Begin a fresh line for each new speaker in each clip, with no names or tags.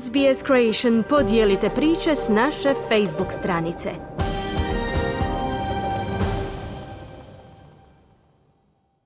SBS Creation podijelite priče s naše Facebook stranice.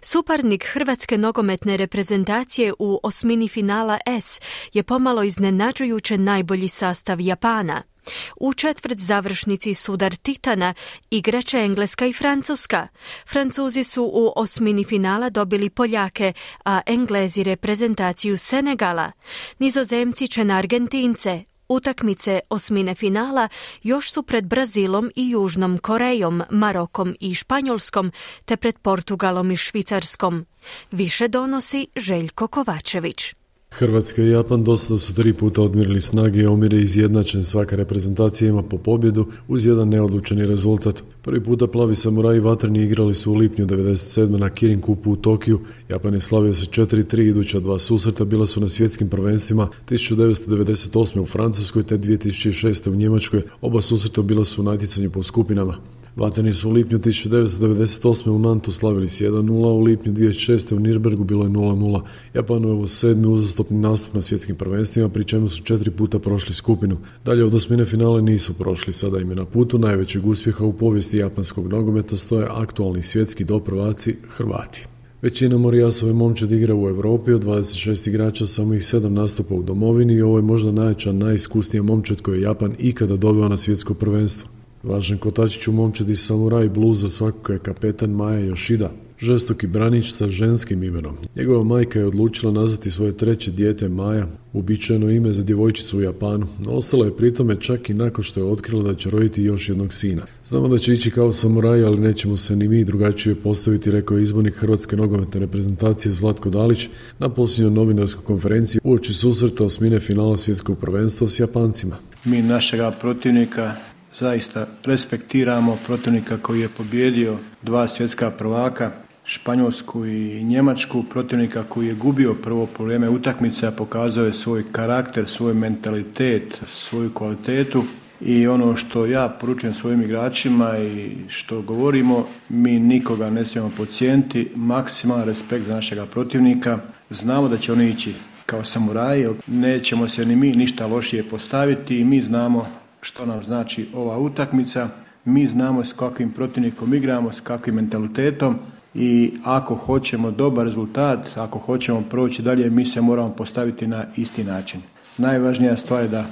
Suparnik Hrvatske nogometne reprezentacije u osmini finala S je pomalo iznenađujuće najbolji sastav Japana. U četvrt završnici sudar Titana igraće Engleska i Francuska. Francuzi su u osmini finala dobili Poljake, a Englezi reprezentaciju Senegala. Nizozemci će na Argentince, Utakmice osmine finala još su pred Brazilom i Južnom Korejom, Marokom i Španjolskom, te pred Portugalom i Švicarskom. Više donosi Željko Kovačević.
Hrvatska i Japan dosta su tri puta odmirili snage i omire izjednačen. Svaka reprezentacija ima po pobjedu uz jedan neodlučeni rezultat. Prvi puta plavi samuraji vatreni igrali su u lipnju 97. na Kirin Kupu u Tokiju. Japan je slavio se 4-3 iduća dva susreta bila su na svjetskim prvenstvima 1998. u Francuskoj te 2006. u Njemačkoj. Oba susreta bila su u natjecanju po skupinama. Vatani su u lipnju 1998. u Nantu slavili s 1-0, u lipnju 2006. u Nirbergu bilo je 0-0. Japan je ovo sedmi uzastopni nastup na svjetskim prvenstvima, pri čemu su četiri puta prošli skupinu. Dalje od osmine finale nisu prošli, sada im je na putu najvećeg uspjeha u povijesti japanskog nogometa stoje aktualni svjetski doprvaci Hrvati. Većina Morijasove momčad igra u Europi, od 26 igrača samo ih 7 nastupa u domovini i ovo je možda najjača, najiskusnija momčad koju je Japan ikada dobio na svjetsko prvenstvo. Važan kotačić u momčadi samuraj bluza svakako je kapetan Maja Yoshida, žestoki branić sa ženskim imenom. Njegova majka je odlučila nazvati svoje treće dijete Maja, uobičajeno ime za djevojčicu u Japanu, no ostala je pritome čak i nakon što je otkrila da će roditi još jednog sina. Znamo da će ići kao samuraj, ali nećemo se ni mi drugačije postaviti, rekao je izbornik Hrvatske nogometne reprezentacije Zlatko Dalić na posljednjoj novinarskoj konferenciji uoči susreta osmine finala svjetskog prvenstva s Japancima.
Mi našega protivnika zaista respektiramo protivnika koji je pobjedio dva svjetska prvaka, Španjolsku i Njemačku, protivnika koji je gubio prvo vrijeme utakmice, a pokazao je svoj karakter, svoj mentalitet, svoju kvalitetu. I ono što ja poručujem svojim igračima i što govorimo, mi nikoga ne smijemo pocijeniti, maksimalan respekt za našega protivnika, znamo da će oni ići kao samuraji, nećemo se ni mi ništa lošije postaviti i mi znamo što nam znači ova utakmica. Mi znamo s kakvim protivnikom igramo, s kakvim mentalitetom i ako hoćemo dobar rezultat, ako hoćemo proći dalje, mi se moramo postaviti na isti način. Najvažnija stvar je da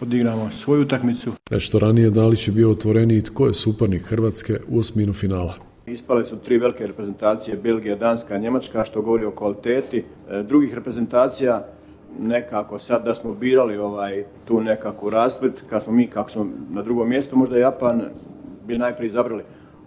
odigramo svoju utakmicu.
Nešto ranije Dalić je bio otvoreniji tko je suparnik Hrvatske u osminu finala.
Ispale su tri velike reprezentacije, Belgija, Danska, Njemačka, što govori o kvaliteti e, drugih reprezentacija nekako sad da smo birali ovaj, tu nekakvu rasplet, kad smo mi, kako smo na drugom mjestu, možda Japan bi najprije izabrali.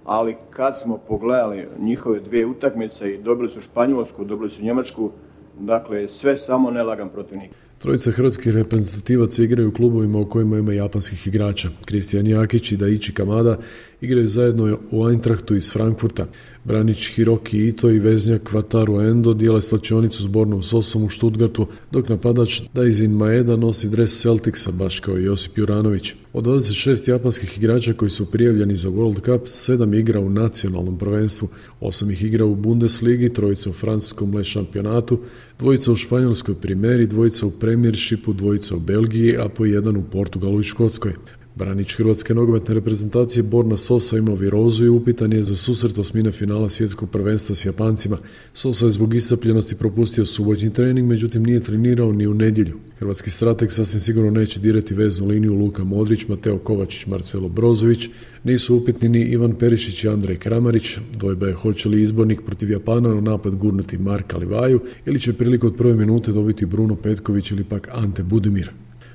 Ali kad smo pogledali njihove dvije utakmice i dobili su Španjolsku, dobili su Njemačku, dakle sve samo nelagan protivnik.
Trojica hrvatskih reprezentativaca igraju u klubovima u kojima ima japanskih igrača. Kristijan Jakić i Daichi Kamada igraju zajedno u Eintrachtu iz Frankfurta. Branić Hiroki Ito i veznjak Wataru Endo dijele slačionicu s Bornom Sosom u Stuttgartu, dok napadač Daizin Maeda nosi dres Celticsa, baš kao i Josip Juranović. Od 26 japanskih igrača koji su prijavljeni za World Cup, sedam igra u nacionalnom prvenstvu, osam ih igra u Bundesligi, trojica u francuskom le šampionatu, dvojica u španjolskoj primeri, dvojica u premiershipu, dvojica u Belgiji, a po jedan u Portugalu i Škotskoj. Branić Hrvatske nogometne reprezentacije Borna Sosa imao virozu i upitan je za susret osmine finala svjetskog prvenstva s Japancima. Sosa je zbog iscapljenosti propustio subotnji trening, međutim nije trenirao ni u nedjelju. Hrvatski strateg sasvim sigurno neće dirati veznu liniju Luka Modrić, Mateo Kovačić, Marcelo Brozović, nisu upitni ni Ivan Perišić i Andrej Kramarić. Dojba je hoće li izbornik protiv Japana na napad gurnuti Marka Livaju ili će priliku od prve minute dobiti Bruno Petković ili pak Ante Budimir.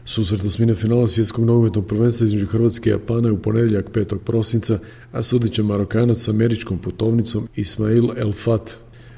Susret osmine finala svjetskog nogometnog prvenstva između Hrvatske i Japana je u ponedjeljak 5. prosinca, a sudit će Marokanac s američkom putovnicom Ismail El Fat.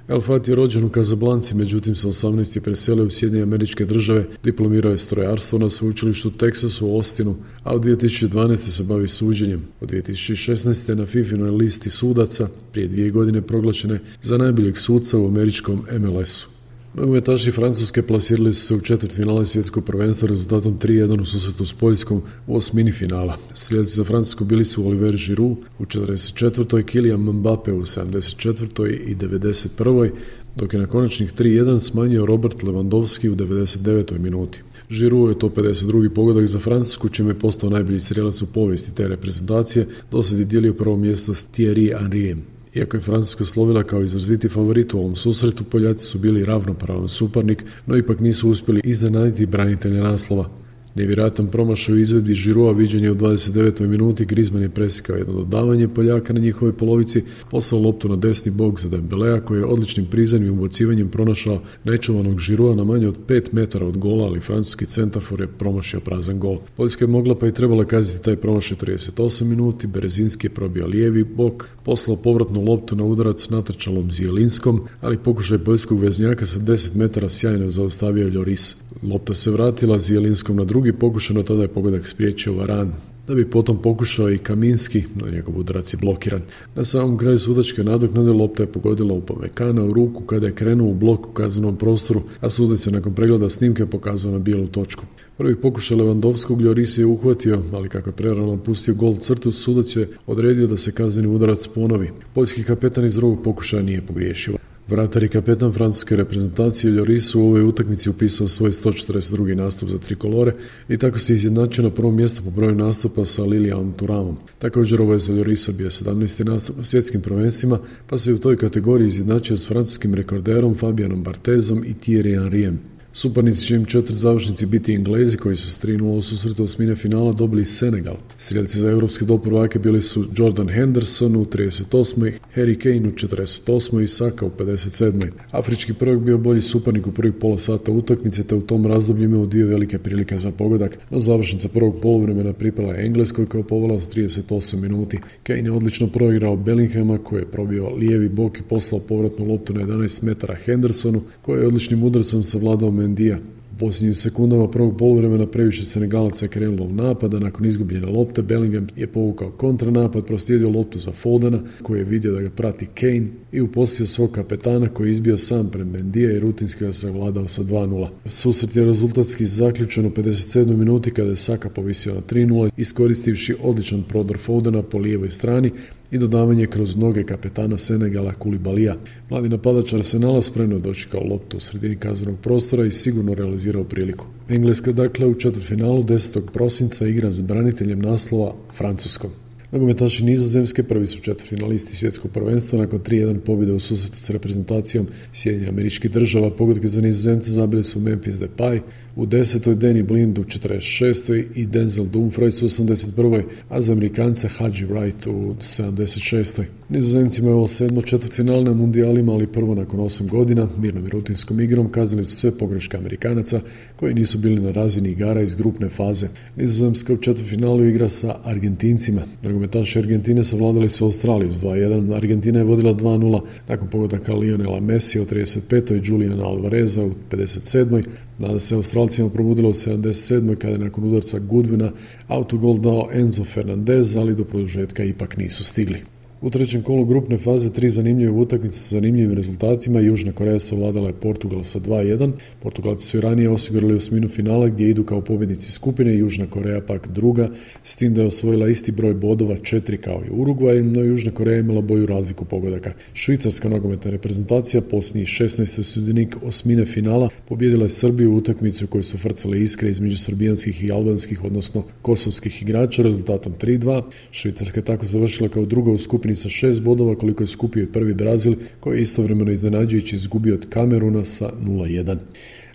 El Fat je rođen u Kazablanci, međutim sa 18 je preselio u Sjedinje američke države, diplomirao je strojarstvo na sveučilištu u Teksasu u Ostinu, a u 2012. se bavi suđenjem. U 2016. na FIFA listi sudaca, prije dvije godine proglašene za najboljeg suca u američkom MLS-u. Nogometaši Francuske plasirali su se u četvrt finale svjetskog prvenstva rezultatom 3-1 u susretu s Poljskom u osmini finala. Strijelci za Francusku bili su Oliver Giroud u 44. Kylian Mbappe u 74. i 91. dok je na konačnih 3-1 smanjio Robert Lewandowski u 99. minuti. Žiru je to 52. pogodak za Francusku, čime je postao najbolji strelac u povijesti te reprezentacije, dosad je dijelio prvo mjesto s Thierry Henryem. Iako je Francuska slovila kao izraziti favorit u ovom susretu, Poljaci su bili ravnopravan suparnik, no ipak nisu uspjeli iznenaditi branitelja naslova. Nevjerojatan promašaj u izvedbi Žirua viđen je u 29. minuti, Grizman je presikao jedno dodavanje Poljaka na njihovoj polovici, poslao loptu na desni bok za Dembelea koji je odličnim prizemnim ubocivanjem pronašao nečuvanog Žirua na manje od 5 metara od gola, ali francuski centafor je promašio prazan gol. Poljska je mogla pa i trebala kazati taj promašaj 38 minuti, Berezinski je probio lijevi bok, poslao povratnu loptu na udarac natrčalom Zijelinskom, ali pokušaj poljskog veznjaka sa 10 metara sjajno zaustavio Ljoris. Lopta se vratila Zijelinskom na drugi pokušaj, no tada je pogodak spriječio Varan da bi potom pokušao i Kaminski, no njegov udarac je blokiran. Na samom kraju sudačke nadoknade lopta je pogodila u Pamekana u ruku kada je krenuo u blok u kaznenom prostoru, a sudac je nakon pregleda snimke pokazao na bijelu točku. Prvi pokušaj Levandovskog Ljoris je uhvatio, ali kako je prerano pustio gol crtu, sudac je odredio da se kazneni udarac ponovi. Poljski kapetan iz drugog pokušaja nije pogriješio. Vratar i kapetan francuske reprezentacije Lloris u ovoj utakmici upisao svoj 142. nastup za trikolore i tako se izjednačio na prvom mjestu po broju nastupa sa Lilijanom Turamom. Također ovo je za Llorisa bio 17. nastup na svjetskim prvenstvima, pa se u toj kategoriji izjednačio s francuskim rekorderom Fabianom Bartezom i Thierry Henriem. Suparnici će im četiri završnici biti Englezi koji su s 3-0 u susretu osmine finala dobili Senegal. Srijelci za europske doprvake bili su Jordan Henderson u 38. Harry Kane u 48. i Saka u 57. Afrički prvak bio bolji suparnik u prvih pola sata utakmice te u tom razdoblju imao dvije velike prilike za pogodak, no završnica prvog poluvremena pripala Engleskoj koja je povala s 38 minuti. Kane je odlično proigrao Bellinghama koji je probio lijevi bok i poslao povratnu loptu na 11 metara Hendersonu koji je odličnim udarcom savladao Mendija. U posljednjim sekundama prvog poluvremena previše Senegalaca je krenulo u napada, nakon izgubljene lopte Bellingham je povukao kontranapad, proslijedio loptu za Foldena koji je vidio da ga prati Kane i upostio svog kapetana koji je izbio sam pred Mendija i rutinski ga savladao sa 2-0. Susret je rezultatski zaključen u 57. minuti kada je Saka povisio na 3-0 iskoristivši odličan prodor Fodena po lijevoj strani i dodavanje kroz noge kapetana Senegala Kulibalija. Mladi napadač Arsenala spremno je dočekao loptu u sredini kaznenog prostora i sigurno realizirao priliku. Engleska dakle u četvrtfinalu 10. prosinca igra s braniteljem naslova Francuskom. Nogometaši Nizozemske prvi su četvrtfinalisti svjetskog prvenstva nakon 3-1 pobjede u susretu s reprezentacijom Sjedinja američkih država. Pogodke za Nizozemce zabili su Memphis Depay u 10. Danny Blind u 46. i Denzel Dumfries u 81. a za Amerikance Haji Wright u 76. Nizozemcima je ovo sedmo četvrtfinale na mundijalima, ali prvo nakon osam godina, mirnom i rutinskom igrom, kazali su sve pogreške Amerikanaca koji nisu bili na razini igara iz grupne faze. Nizozemska u četvrtfinalu igra sa Argentincima. Nogometaši Argentine savladali su Australiju s 2-1. Argentina je vodila 2-0 nakon pogodaka Lionela Messi u 35. i Juliana Alvareza u 57. Nada se Australcima probudilo u 77. kada je nakon udarca Goodwina autogol dao Enzo Fernandez, ali do produžetka ipak nisu stigli. U trećem kolu grupne faze tri zanimljive utakmice sa zanimljivim rezultatima. Južna Koreja savladala je Portugal sa 2-1. Portugalci su ranije osigurali osminu finala gdje idu kao pobjednici skupine, Južna Koreja pak druga, s tim da je osvojila isti broj bodova četiri kao i Urugvaj, no Južna Koreja imala boju razliku pogodaka. Švicarska nogometna reprezentacija, posljednji 16. sudionik osmine finala, pobjedila je Srbiju u utakmicu koju su frcale iskre između srbijanskih i albanskih, odnosno kosovskih igrača, rezultatom 3-2. Švicarska je tako završila kao druga u skupini sa šest bodova koliko je skupio i prvi Brazil koji je istovremeno iznenađujući izgubio od Kameruna sa 0-1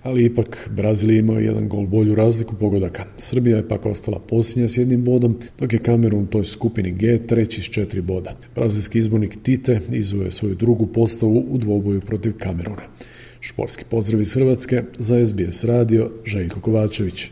ali ipak Brazil je imao jedan gol bolju razliku pogodaka. Srbija je pak ostala posljednja s jednim bodom, dok je Kamerun u toj skupini G treći s četiri boda. Brazilski izbornik Tite izvoje svoju drugu postavu u dvoboju protiv Kameruna. Šporski pozdrav iz Hrvatske za SBS radio Željko Kovačević.